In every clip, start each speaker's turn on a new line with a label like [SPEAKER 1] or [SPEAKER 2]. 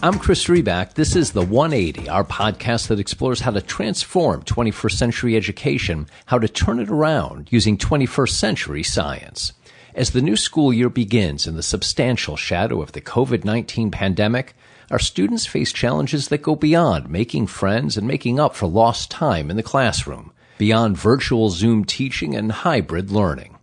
[SPEAKER 1] I'm Chris Riback. This is The 180, our podcast that explores how to transform 21st century education, how to turn it around using 21st century science. As the new school year begins in the substantial shadow of the COVID 19 pandemic, our students face challenges that go beyond making friends and making up for lost time in the classroom, beyond virtual Zoom teaching and hybrid learning.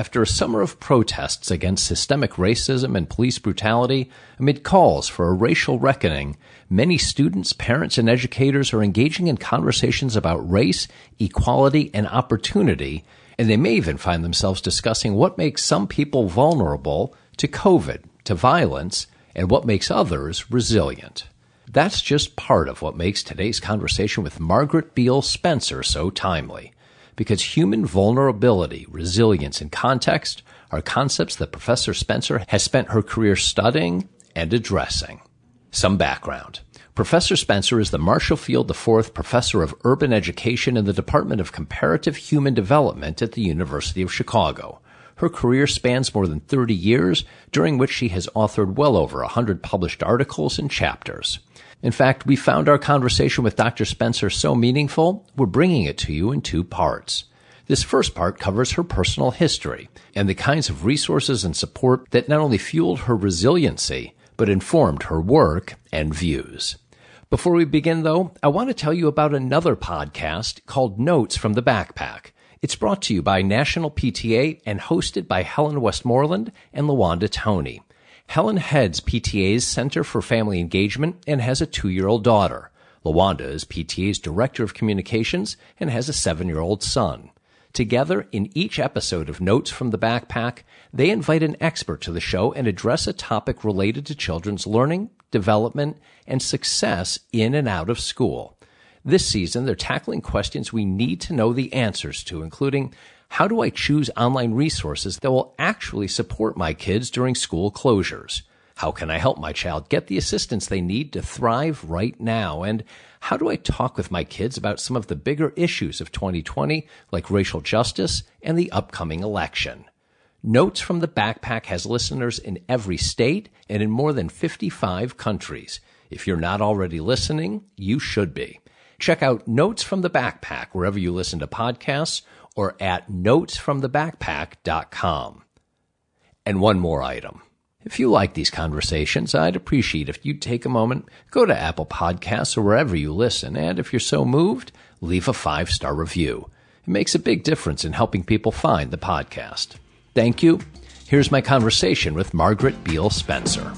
[SPEAKER 1] After a summer of protests against systemic racism and police brutality, amid calls for a racial reckoning, many students, parents, and educators are engaging in conversations about race, equality, and opportunity, and they may even find themselves discussing what makes some people vulnerable to COVID, to violence, and what makes others resilient. That's just part of what makes today's conversation with Margaret Beale Spencer so timely because human vulnerability, resilience, and context are concepts that Professor Spencer has spent her career studying and addressing. Some background. Professor Spencer is the Marshall Field IV Professor of Urban Education in the Department of Comparative Human Development at the University of Chicago. Her career spans more than 30 years, during which she has authored well over 100 published articles and chapters. In fact, we found our conversation with Dr. Spencer so meaningful, we're bringing it to you in two parts. This first part covers her personal history and the kinds of resources and support that not only fueled her resiliency, but informed her work and views. Before we begin, though, I want to tell you about another podcast called Notes from the Backpack. It's brought to you by National PTA and hosted by Helen Westmoreland and LaWanda Toney. Helen heads PTA's Center for Family Engagement and has a two-year-old daughter. LaWanda is PTA's Director of Communications and has a seven-year-old son. Together, in each episode of Notes from the Backpack, they invite an expert to the show and address a topic related to children's learning, development, and success in and out of school. This season, they're tackling questions we need to know the answers to, including how do I choose online resources that will actually support my kids during school closures? How can I help my child get the assistance they need to thrive right now? And how do I talk with my kids about some of the bigger issues of 2020, like racial justice and the upcoming election? Notes from the Backpack has listeners in every state and in more than 55 countries. If you're not already listening, you should be. Check out Notes from the Backpack wherever you listen to podcasts or at notesfromthebackpack.com. And one more item. If you like these conversations, I'd appreciate if you'd take a moment, go to Apple Podcasts or wherever you listen, and if you're so moved, leave a five star review. It makes a big difference in helping people find the podcast. Thank you. Here's my conversation with Margaret Beale Spencer.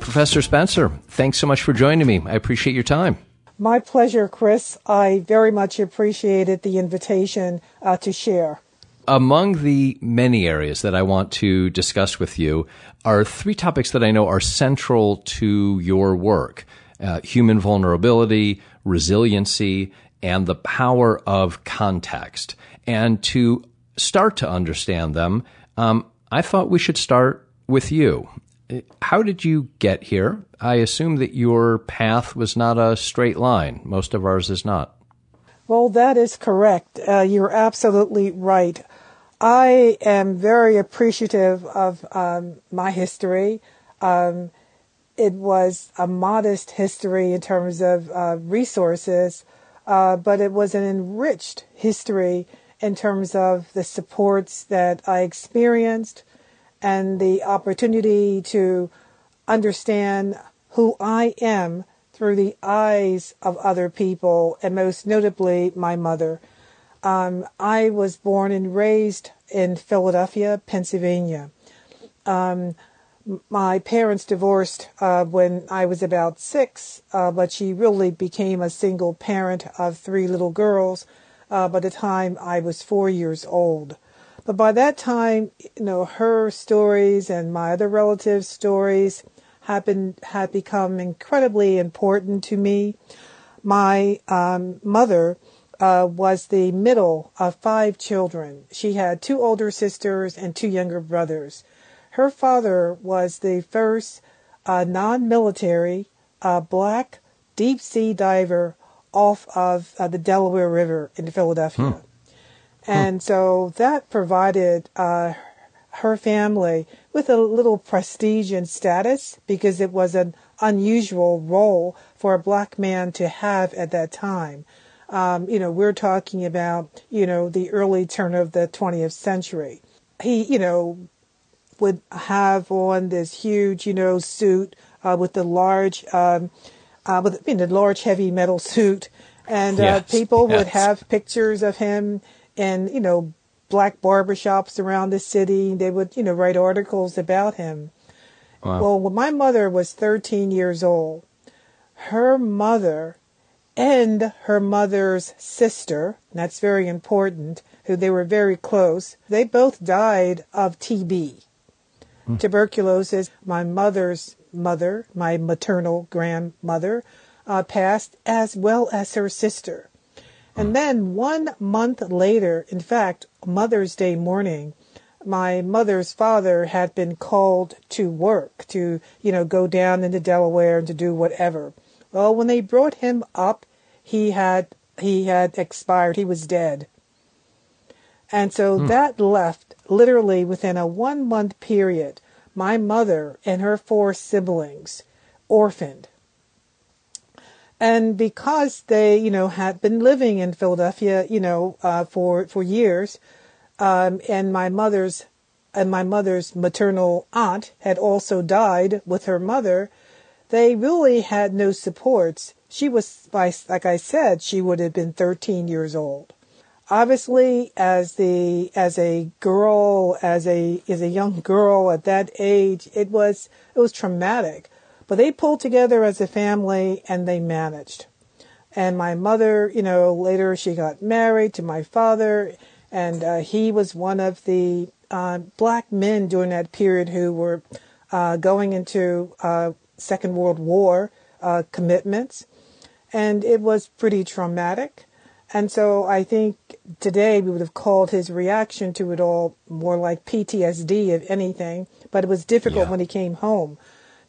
[SPEAKER 1] Professor Spencer, thanks so much for joining me. I appreciate your time.
[SPEAKER 2] My pleasure, Chris. I very much appreciated the invitation uh, to share.
[SPEAKER 1] Among the many areas that I want to discuss with you are three topics that I know are central to your work uh, human vulnerability, resiliency, and the power of context. And to start to understand them, um, I thought we should start with you how did you get here? I assume that your path was not a straight line. Most of ours is not.
[SPEAKER 2] Well, that is correct. Uh, you're absolutely right. I am very appreciative of um, my history. Um, it was a modest history in terms of uh, resources, uh, but it was an enriched history in terms of the supports that I experienced, and the opportunity to understand who I am through the eyes of other people, and most notably my mother. Um, I was born and raised in Philadelphia, Pennsylvania. Um, my parents divorced uh, when I was about six, uh, but she really became a single parent of three little girls uh, by the time I was four years old. But by that time, you know, her stories and my other relatives' stories had been had become incredibly important to me. My um, mother uh, was the middle of five children. She had two older sisters and two younger brothers. Her father was the first uh, non-military uh, black deep sea diver off of uh, the Delaware River in Philadelphia. Hmm. And so that provided uh, her family with a little prestige and status because it was an unusual role for a black man to have at that time. Um, you know, we're talking about, you know, the early turn of the 20th century. He, you know, would have on this huge, you know, suit uh, with the large, um, uh, with you know, the large heavy metal suit, and uh, yes, people yes. would have pictures of him in, you know, black barbershops around the city. They would, you know, write articles about him. Wow. Well, when my mother was 13 years old, her mother and her mother's sister, that's very important, who they were very close, they both died of TB. Hmm. Tuberculosis, my mother's mother, my maternal grandmother, uh, passed, as well as her sister. And then one month later, in fact, Mother's Day morning, my mother's father had been called to work to, you know, go down into Delaware and to do whatever. Well, when they brought him up, he had he had expired. He was dead. And so hmm. that left literally within a one month period my mother and her four siblings orphaned. And because they, you know, had been living in Philadelphia, you know, uh, for for years, um, and my mother's and my mother's maternal aunt had also died with her mother, they really had no supports. She was, like I said, she would have been 13 years old. Obviously, as the as a girl, as a as a young girl at that age, it was it was traumatic. But they pulled together as a family and they managed. And my mother, you know, later she got married to my father, and uh, he was one of the uh, black men during that period who were uh, going into uh, Second World War uh, commitments, and it was pretty traumatic. And so I think today we would have called his reaction to it all more like PTSD, if anything, but it was difficult yeah. when he came home.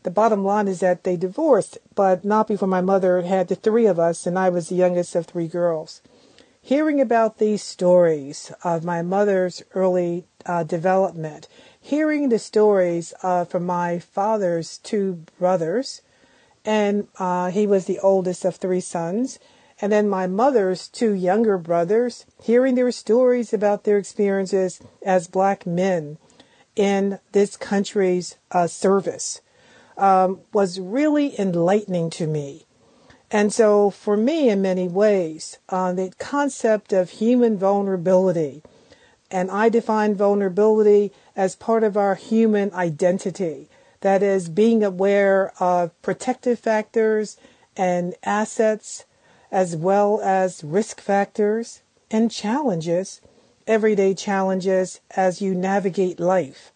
[SPEAKER 2] The bottom line is that they divorced, but not before my mother had the three of us, and I was the youngest of three girls. Hearing about these stories of my mother's early uh, development hearing the stories uh, from my father's two brothers, and uh, he was the oldest of three sons, and then my mother's two younger brothers, hearing their stories about their experiences as black men in this country's uh, service um, was really enlightening to me. And so, for me, in many ways, uh, the concept of human vulnerability, and I define vulnerability as part of our human identity. That is, being aware of protective factors and assets, as well as risk factors and challenges, everyday challenges as you navigate life.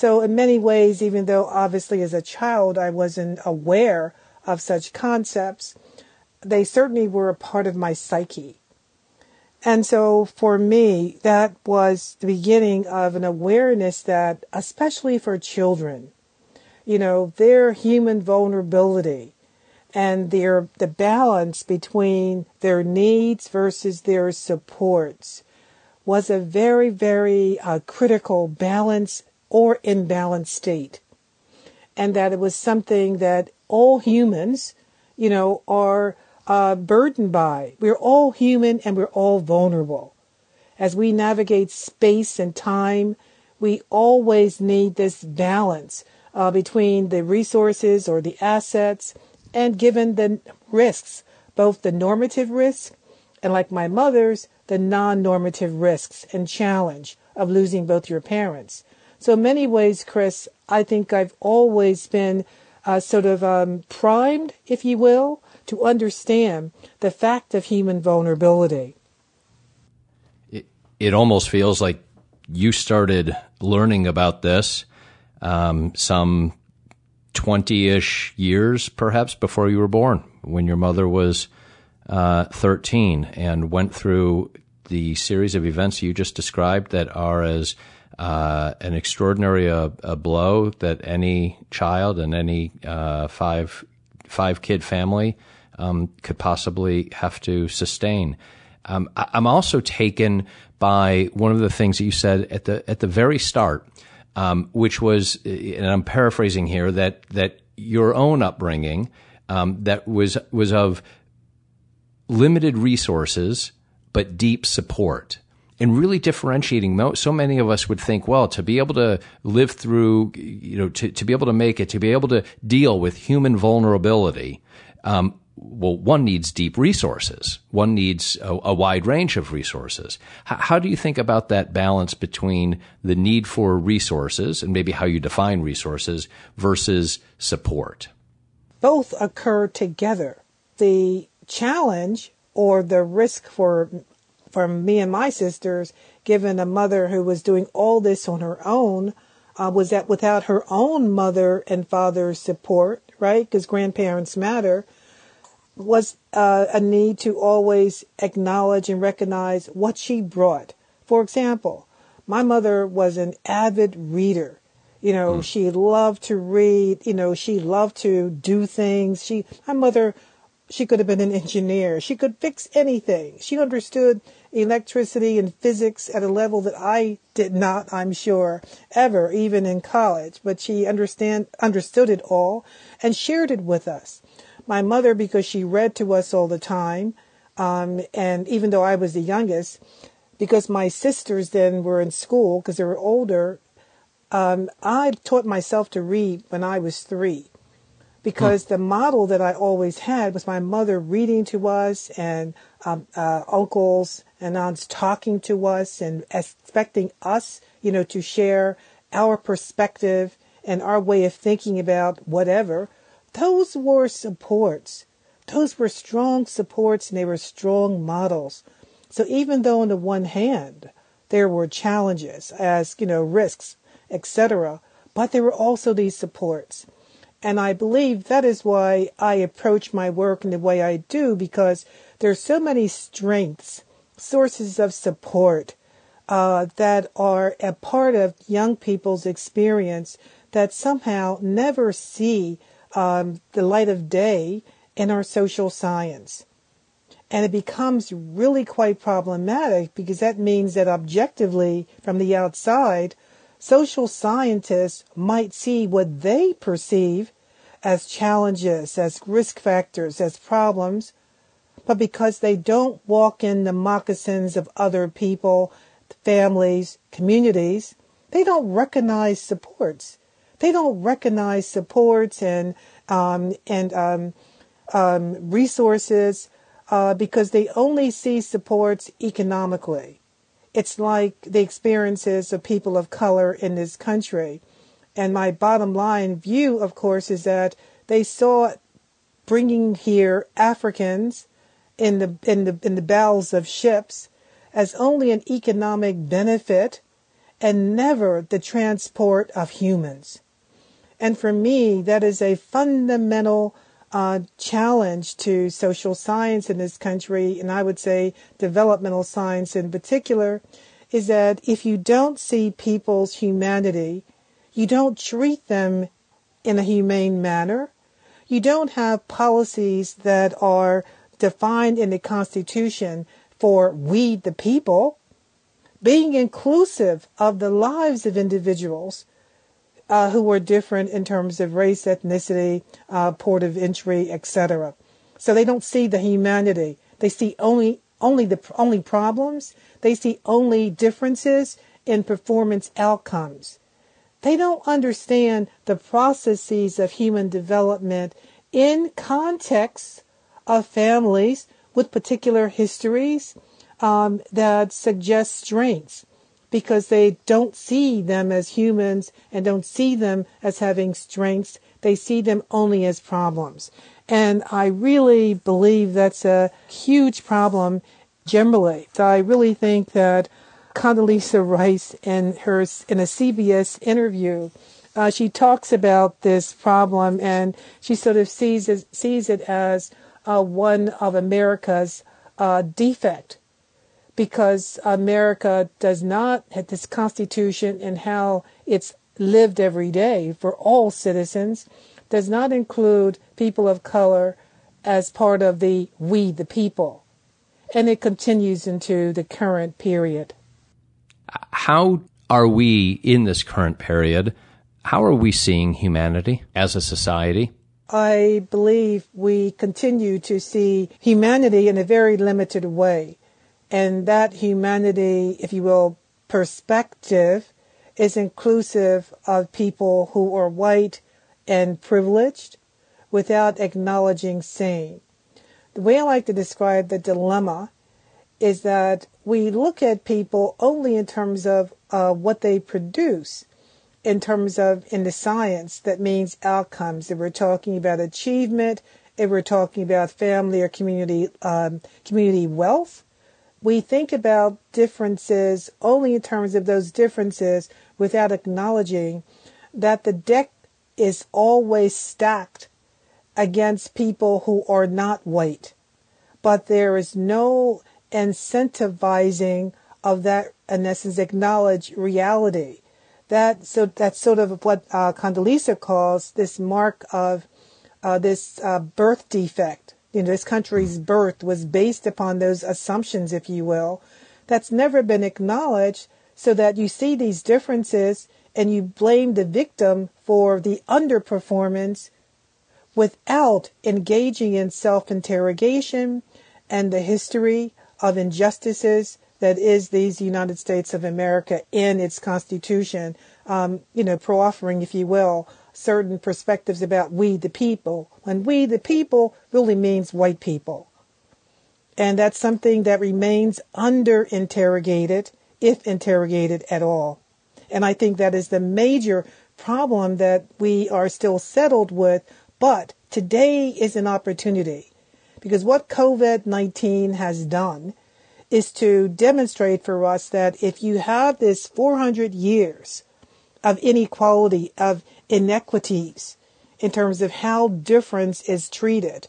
[SPEAKER 2] So, in many ways, even though obviously as a child I wasn't aware of such concepts, they certainly were a part of my psyche. And so for me, that was the beginning of an awareness that, especially for children, you know, their human vulnerability and their, the balance between their needs versus their supports was a very, very uh, critical balance or imbalanced state. And that it was something that all humans, you know, are uh, burdened by. We're all human and we're all vulnerable. As we navigate space and time, we always need this balance uh, between the resources or the assets and given the risks, both the normative risk and, like my mother's, the non normative risks and challenge of losing both your parents. So, in many ways, Chris, I think I've always been uh, sort of um, primed, if you will, to understand the fact of human vulnerability.
[SPEAKER 1] It, it almost feels like you started learning about this um, some 20 ish years, perhaps, before you were born, when your mother was uh, 13 and went through the series of events you just described that are as uh, an extraordinary uh, a blow that any child and any uh, five five kid family um, could possibly have to sustain. Um, I, am also taken by one of the things that you said at the at the very start, um, which was, and I'm paraphrasing here, that that your own upbringing um, that was was of limited resources but deep support and really differentiating so many of us would think well to be able to live through you know to, to be able to make it to be able to deal with human vulnerability um, well one needs deep resources. One needs a, a wide range of resources. H- how do you think about that balance between the need for resources and maybe how you define resources versus support?
[SPEAKER 2] Both occur together. The challenge or the risk for for me and my sisters, given a mother who was doing all this on her own, uh, was that without her own mother and father's support, right? Because grandparents matter, was uh, a need to always acknowledge and recognize what she brought. For example, my mother was an avid reader. You know, mm. she loved to read. You know, she loved to do things. She, my mother, she could have been an engineer. She could fix anything. She understood electricity and physics at a level that I did not, I'm sure, ever, even in college. But she understand, understood it all and shared it with us. My mother, because she read to us all the time, um, and even though I was the youngest, because my sisters then were in school because they were older, um, I taught myself to read when I was three because the model that I always had was my mother reading to us and um, uh, uncles and aunts talking to us and expecting us, you know, to share our perspective and our way of thinking about whatever. Those were supports. Those were strong supports and they were strong models. So even though on the one hand there were challenges as, you know, risks, etc., but there were also these supports. And I believe that is why I approach my work in the way I do because there's so many strengths, sources of support uh, that are a part of young people's experience that somehow never see um, the light of day in our social science. And it becomes really quite problematic because that means that objectively, from the outside, social scientists might see what they perceive as challenges, as risk factors, as problems, but because they don't walk in the moccasins of other people, families, communities, they don't recognize supports. They don't recognize supports and um, and um, um, resources uh, because they only see supports economically. It's like the experiences of people of color in this country. And my bottom line view, of course, is that they saw bringing here Africans in the in the in the bowels of ships as only an economic benefit and never the transport of humans. And for me, that is a fundamental uh, challenge to social science in this country, and I would say developmental science in particular, is that if you don't see people's humanity, you don't treat them in a humane manner, you don't have policies that are defined in the Constitution for we the people, being inclusive of the lives of individuals uh, who are different in terms of race, ethnicity, uh, port of entry, etc. So they don't see the humanity. They see only only the only problems. They see only differences in performance outcomes. They don't understand the processes of human development in context of families with particular histories um, that suggest strengths because they don't see them as humans and don't see them as having strengths. They see them only as problems. And I really believe that's a huge problem generally. I really think that Condoleezza Rice in her in a CBS interview, uh, she talks about this problem and she sort of sees it, sees it as uh, one of America's uh, defect because America does not have this constitution and how it's lived every day for all citizens does not include people of color as part of the we the people. and it continues into the current period.
[SPEAKER 1] How are we in this current period? How are we seeing humanity as a society?
[SPEAKER 2] I believe we continue to see humanity in a very limited way. And that humanity, if you will, perspective is inclusive of people who are white and privileged without acknowledging same. The way I like to describe the dilemma is that we look at people only in terms of uh, what they produce, in terms of in the science that means outcomes. If we're talking about achievement, if we're talking about family or community um, community wealth, we think about differences only in terms of those differences without acknowledging that the deck is always stacked against people who are not white. But there is no incentivizing of that, in essence, acknowledge reality. That so that's sort of what uh, Condoleezza calls this mark of uh, this uh, birth defect. You know, this country's birth was based upon those assumptions, if you will, that's never been acknowledged. So that you see these differences and you blame the victim for the underperformance without engaging in self interrogation and the history of injustices that is these United States of America in its Constitution, um, you know, proffering, if you will, certain perspectives about we the people, when we the people really means white people. And that's something that remains under interrogated, if interrogated at all. And I think that is the major problem that we are still settled with. But today is an opportunity because what COVID 19 has done is to demonstrate for us that if you have this 400 years of inequality, of inequities, in terms of how difference is treated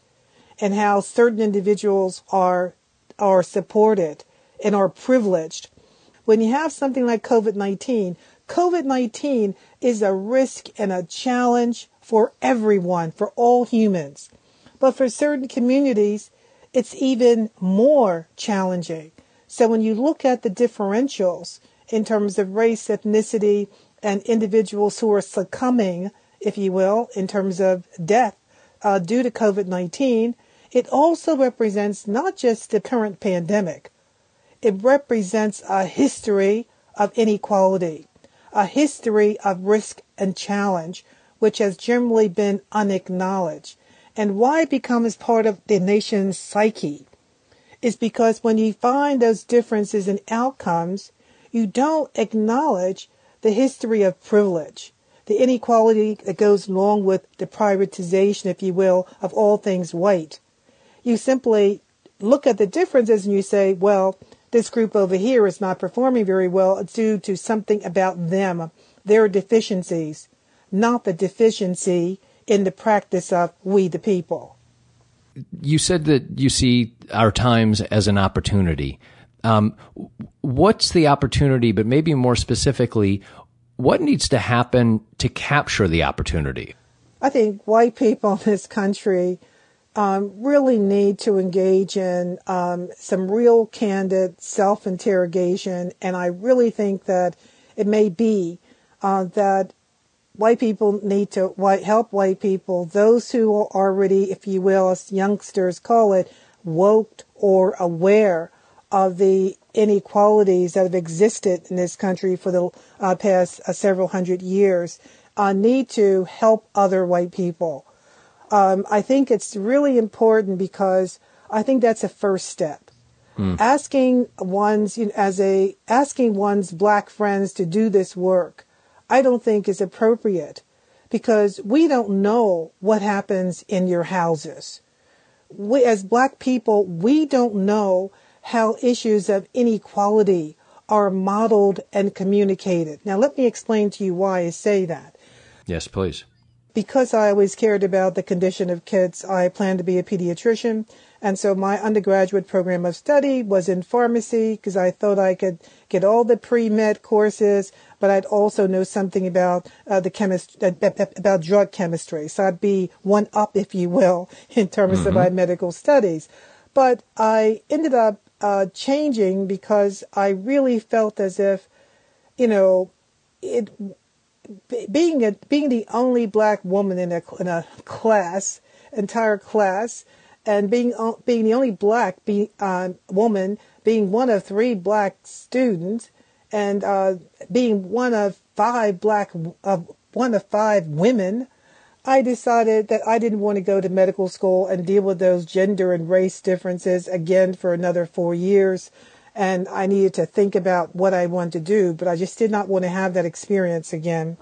[SPEAKER 2] and how certain individuals are, are supported and are privileged. When you have something like COVID-19, COVID-19 is a risk and a challenge for everyone, for all humans. But for certain communities, it's even more challenging. So when you look at the differentials in terms of race, ethnicity, and individuals who are succumbing, if you will, in terms of death uh, due to COVID 19, it also represents not just the current pandemic, it represents a history of inequality, a history of risk and challenge, which has generally been unacknowledged. And why it becomes part of the nation's psyche is because when you find those differences in outcomes, you don't acknowledge the history of privilege, the inequality that goes along with the privatization, if you will, of all things white. You simply look at the differences and you say, well, this group over here is not performing very well. It's due to something about them, their deficiencies, not the deficiency in the practice of we the people.
[SPEAKER 1] You said that you see our times as an opportunity. Um, what's the opportunity, but maybe more specifically, what needs to happen to capture the opportunity?
[SPEAKER 2] I think white people in this country um, really need to engage in um, some real candid self interrogation. And I really think that it may be uh, that white people need to white, help white people, those who are already, if you will, as youngsters call it, woke or aware of the inequalities that have existed in this country for the uh, past uh, several hundred years, uh, need to help other white people. Um, I think it's really important because I think that's a first step. Mm. Asking one's, you know, as a, asking one's black friends to do this work I don't think is appropriate because we don't know what happens in your houses. We, as black people, we don't know how issues of inequality are modeled and communicated. Now, let me explain to you why I say that.
[SPEAKER 1] Yes, please.
[SPEAKER 2] Because I always cared about the condition of kids, I planned to be a pediatrician. And so my undergraduate program of study was in pharmacy because I thought I could get all the pre-med courses, but I'd also know something about uh, the chemist, uh, about drug chemistry. So I'd be one up, if you will, in terms mm-hmm. of my medical studies. But I ended up uh, changing because I really felt as if, you know, it being a, being the only black woman in a in a class, entire class, and being being the only black be, uh, woman, being one of three black students, and uh, being one of five black uh, one of five women, I decided that I didn't want to go to medical school and deal with those gender and race differences again for another four years. And I needed to think about what I wanted to do, but I just did not want to have that experience again.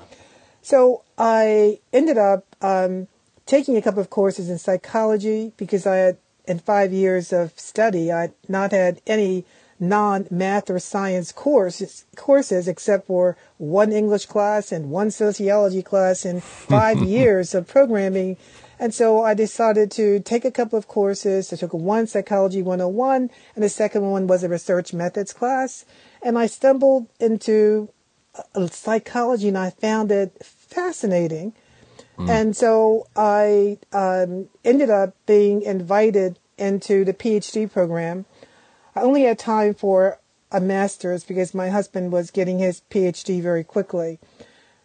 [SPEAKER 2] So I ended up um, taking a couple of courses in psychology because I had, in five years of study, I had not had any non-math or science courses, courses except for one English class and one sociology class in five years of programming. And so I decided to take a couple of courses. I took one Psychology 101 and the second one was a research methods class. And I stumbled into psychology and I found it fascinating. Mm. And so I um, ended up being invited into the PhD program. I only had time for a master's because my husband was getting his PhD very quickly.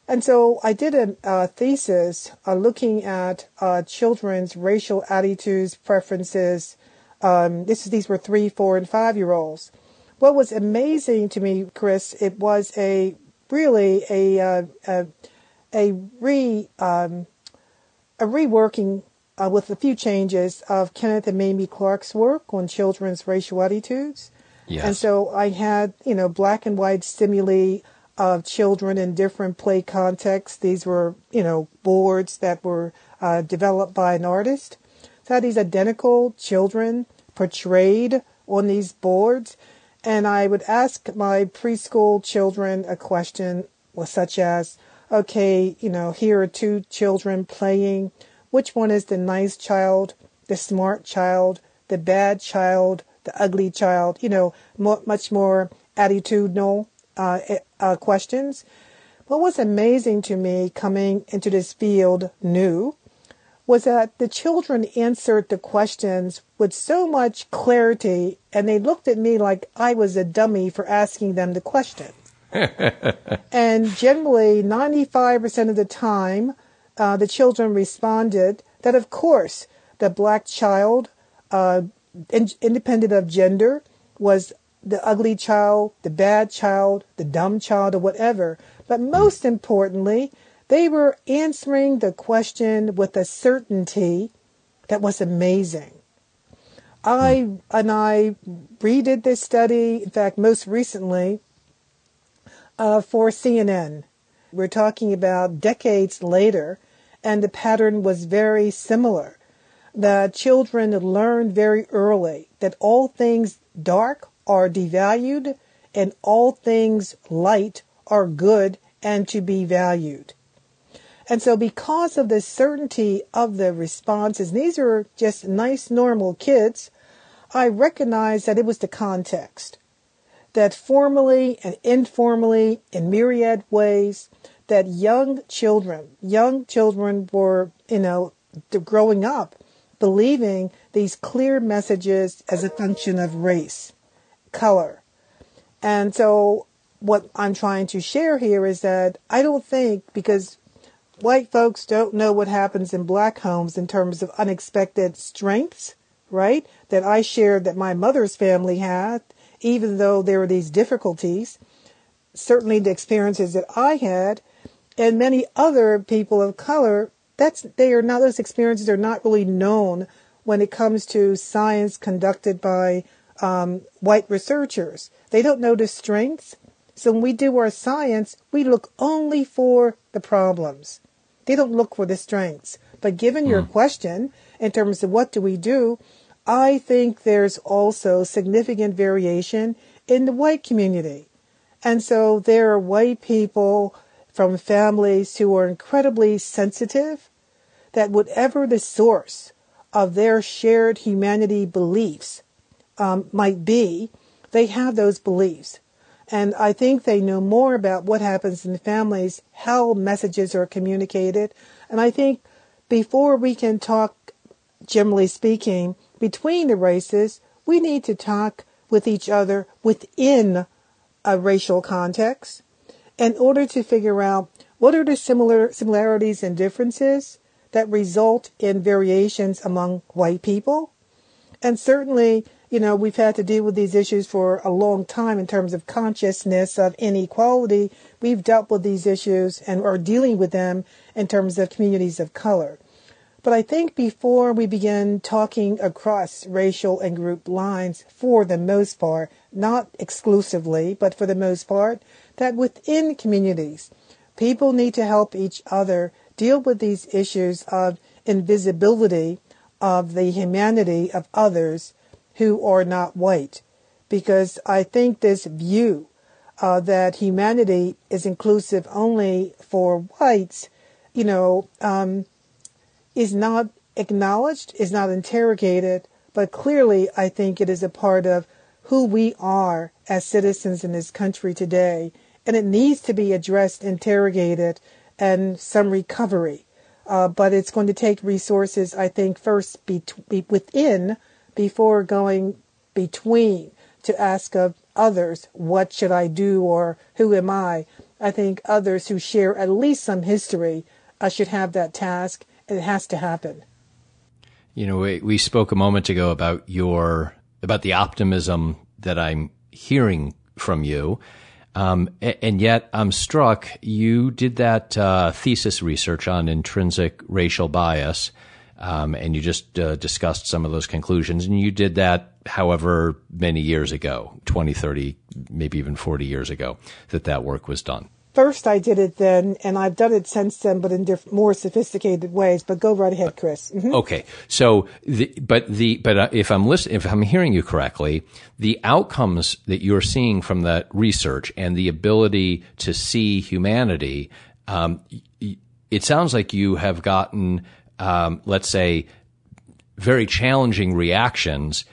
[SPEAKER 2] And so I did a, a thesis uh, looking at uh, children's racial attitudes, preferences. Um, this, these were three, four, and five year olds. What was amazing to me, Chris, it was a really a, uh, a a re um, a reworking uh, with a few changes of Kenneth and Mamie Clark's work on children's racial attitudes. Yes. And so I had, you know, black and white stimuli of children in different play contexts. These were, you know, boards that were uh, developed by an artist. So I had these identical children portrayed on these boards. And I would ask my preschool children a question such as, okay, you know, here are two children playing. Which one is the nice child, the smart child, the bad child, the ugly child? You know, much more attitudinal uh, eh, uh, questions. What was amazing to me coming into this field new was that the children answered the questions with so much clarity and they looked at me like I was a dummy for asking them the question. and generally, 95% of the time, uh, the children responded that, of course, the black child, uh, in- independent of gender, was the ugly child, the bad child, the dumb child, or whatever. But most importantly, they were answering the question with a certainty that was amazing. I and I redid this study. In fact, most recently, uh, for CNN. We're talking about decades later, and the pattern was very similar. The children learned very early that all things dark are devalued and all things light are good and to be valued. And so, because of the certainty of the responses, these are just nice, normal kids, I recognized that it was the context that formally and informally, in myriad ways, that young children, young children were, you know, growing up believing these clear messages as a function of race, color. And so what I'm trying to share here is that I don't think because white folks don't know what happens in black homes in terms of unexpected strengths, right? That I shared that my mother's family had even though there were these difficulties, certainly the experiences that I had, and many other people of color, that's they are not those experiences are not really known when it comes to science conducted by um, white researchers. They don't know the strengths. So when we do our science, we look only for the problems. They don't look for the strengths. But given your hmm. question, in terms of what do we do, I think there's also significant variation in the white community. And so there are white people from families who are incredibly sensitive that whatever the source of their shared humanity beliefs um, might be, they have those beliefs. And I think they know more about what happens in families, how messages are communicated. And I think before we can talk, generally speaking, between the races, we need to talk with each other within a racial context in order to figure out what are the similar similarities and differences that result in variations among white people. And certainly, you know, we've had to deal with these issues for a long time in terms of consciousness of inequality. We've dealt with these issues and are dealing with them in terms of communities of color. But I think before we begin talking across racial and group lines, for the most part, not exclusively, but for the most part, that within communities, people need to help each other deal with these issues of invisibility of the humanity of others who are not white. Because I think this view uh, that humanity is inclusive only for whites, you know, um, is not acknowledged, is not interrogated, but clearly I think it is a part of who we are as citizens in this country today. And it needs to be addressed, interrogated, and some recovery. Uh, but it's going to take resources, I think, first be, be within before going between to ask of others, what should I do or who am I? I think others who share at least some history uh, should have that task it has to happen.
[SPEAKER 1] You know, we, we spoke a moment ago about your about the optimism that I'm hearing from you. Um, and yet, I'm struck. You did that uh, thesis research on intrinsic racial bias, um, and you just uh, discussed some of those conclusions. And you did that, however many years ago 20, 30, maybe even 40 years ago that that work was done.
[SPEAKER 2] First, I did it then, and I've done it since then, but in diff- more sophisticated ways. But go right ahead, Chris.
[SPEAKER 1] Mm-hmm. Okay, so the, but the but uh, if I'm listening, if I'm hearing you correctly, the outcomes that you're seeing from that research and the ability to see humanity, um, it sounds like you have gotten, um, let's say, very challenging reactions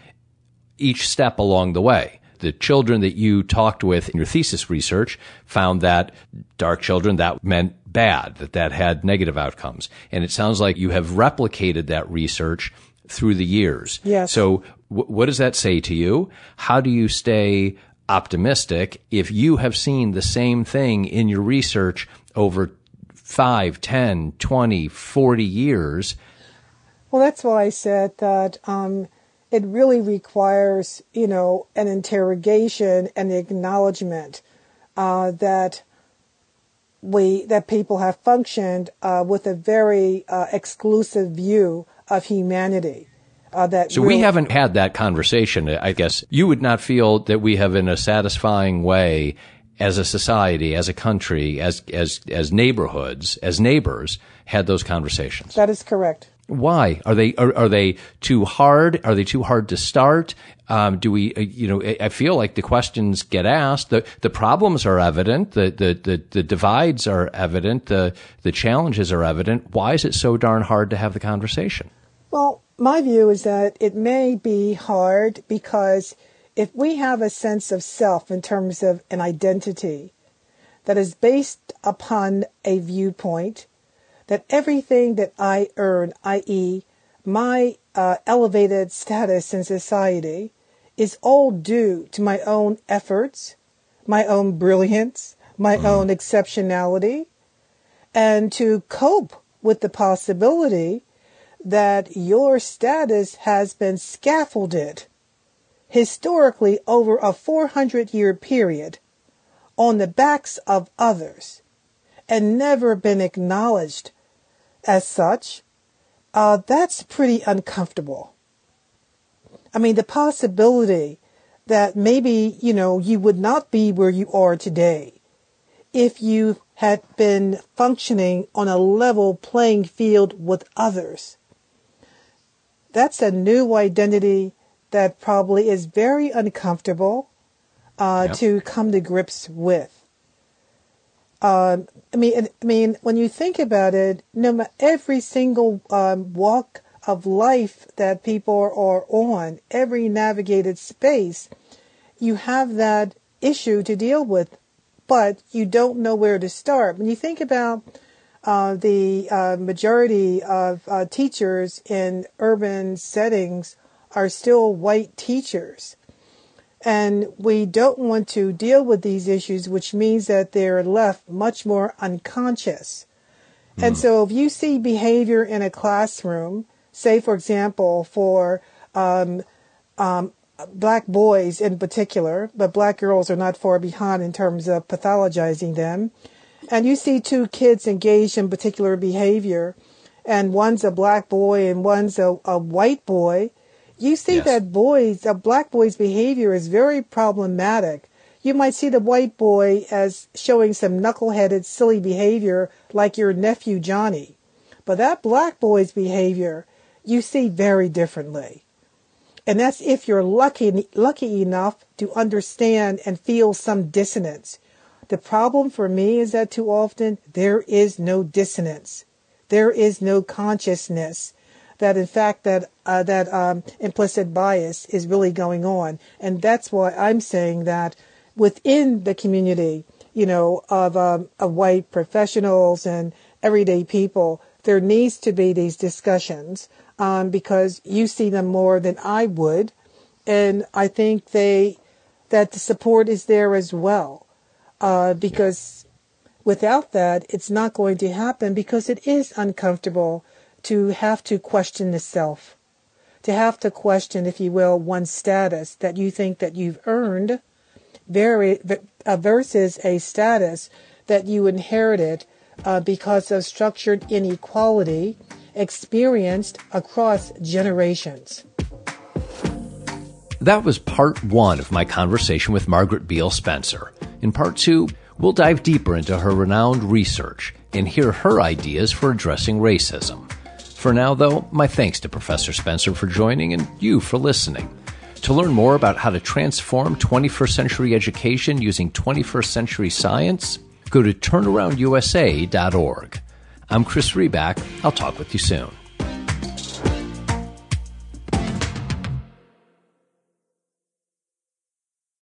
[SPEAKER 1] each step along the way the children that you talked with in your thesis research found that dark children, that meant bad, that that had negative outcomes. And it sounds like you have replicated that research through the years.
[SPEAKER 2] Yes.
[SPEAKER 1] So w- what does that say to you? How do you stay optimistic if you have seen the same thing in your research over 5, 10, 20, 40 years?
[SPEAKER 2] Well, that's why I said that um, it really requires, you know, an interrogation and acknowledgement uh, that we that people have functioned uh, with a very uh, exclusive view of humanity. Uh, that
[SPEAKER 1] so we haven't had that conversation. I guess you would not feel that we have, in a satisfying way, as a society, as a country, as as as neighborhoods, as neighbors, had those conversations.
[SPEAKER 2] That is correct.
[SPEAKER 1] Why are they are, are they too hard? Are they too hard to start? Um, do we, uh, you know, I feel like the questions get asked. The the problems are evident. The the the, the divides are evident. The the challenges are evident. Why is it so darn hard to have the conversation?
[SPEAKER 2] Well, my view is that it may be hard because if we have a sense of self in terms of an identity that is based upon a viewpoint that everything that I earn, i.e., my uh, elevated status in society, is all due to my own efforts, my own brilliance, my mm. own exceptionality, and to cope with the possibility that your status has been scaffolded historically over a 400 year period on the backs of others and never been acknowledged as such, uh, that's pretty uncomfortable. I mean, the possibility that maybe, you know, you would not be where you are today if you had been functioning on a level playing field with others. That's a new identity that probably is very uncomfortable uh, yep. to come to grips with. Um, I mean, I mean, when you think about it, no every single um, walk of life that people are on, every navigated space, you have that issue to deal with, but you don't know where to start. When you think about uh, the uh, majority of uh, teachers in urban settings are still white teachers. And we don't want to deal with these issues, which means that they're left much more unconscious. And so if you see behavior in a classroom, say, for example, for um, um, black boys in particular, but black girls are not far behind in terms of pathologizing them. And you see two kids engaged in particular behavior, and one's a black boy and one's a, a white boy. You see yes. that boys, a black boy's behavior is very problematic. You might see the white boy as showing some knuckleheaded, silly behavior like your nephew Johnny. But that black boy's behavior, you see very differently. And that's if you're lucky, lucky enough to understand and feel some dissonance. The problem for me is that too often there is no dissonance. There is no consciousness that in fact that uh, that um, implicit bias is really going on, and that's why I'm saying that within the community, you know, of um, of white professionals and everyday people, there needs to be these discussions um, because you see them more than I would, and I think they that the support is there as well, uh, because without that, it's not going to happen because it is uncomfortable to have to question the self, to have to question, if you will, one's status that you think that you've earned, very uh, versus a status that you inherited uh, because of structured inequality experienced across generations.
[SPEAKER 1] That was part one of my conversation with Margaret Beale Spencer. In part two, we'll dive deeper into her renowned research and hear her ideas for addressing racism. For now, though, my thanks to Professor Spencer for joining and you for listening. To learn more about how to transform 21st century education using 21st century science, go to turnaroundusa.org. I'm Chris Riback. I'll talk with you soon.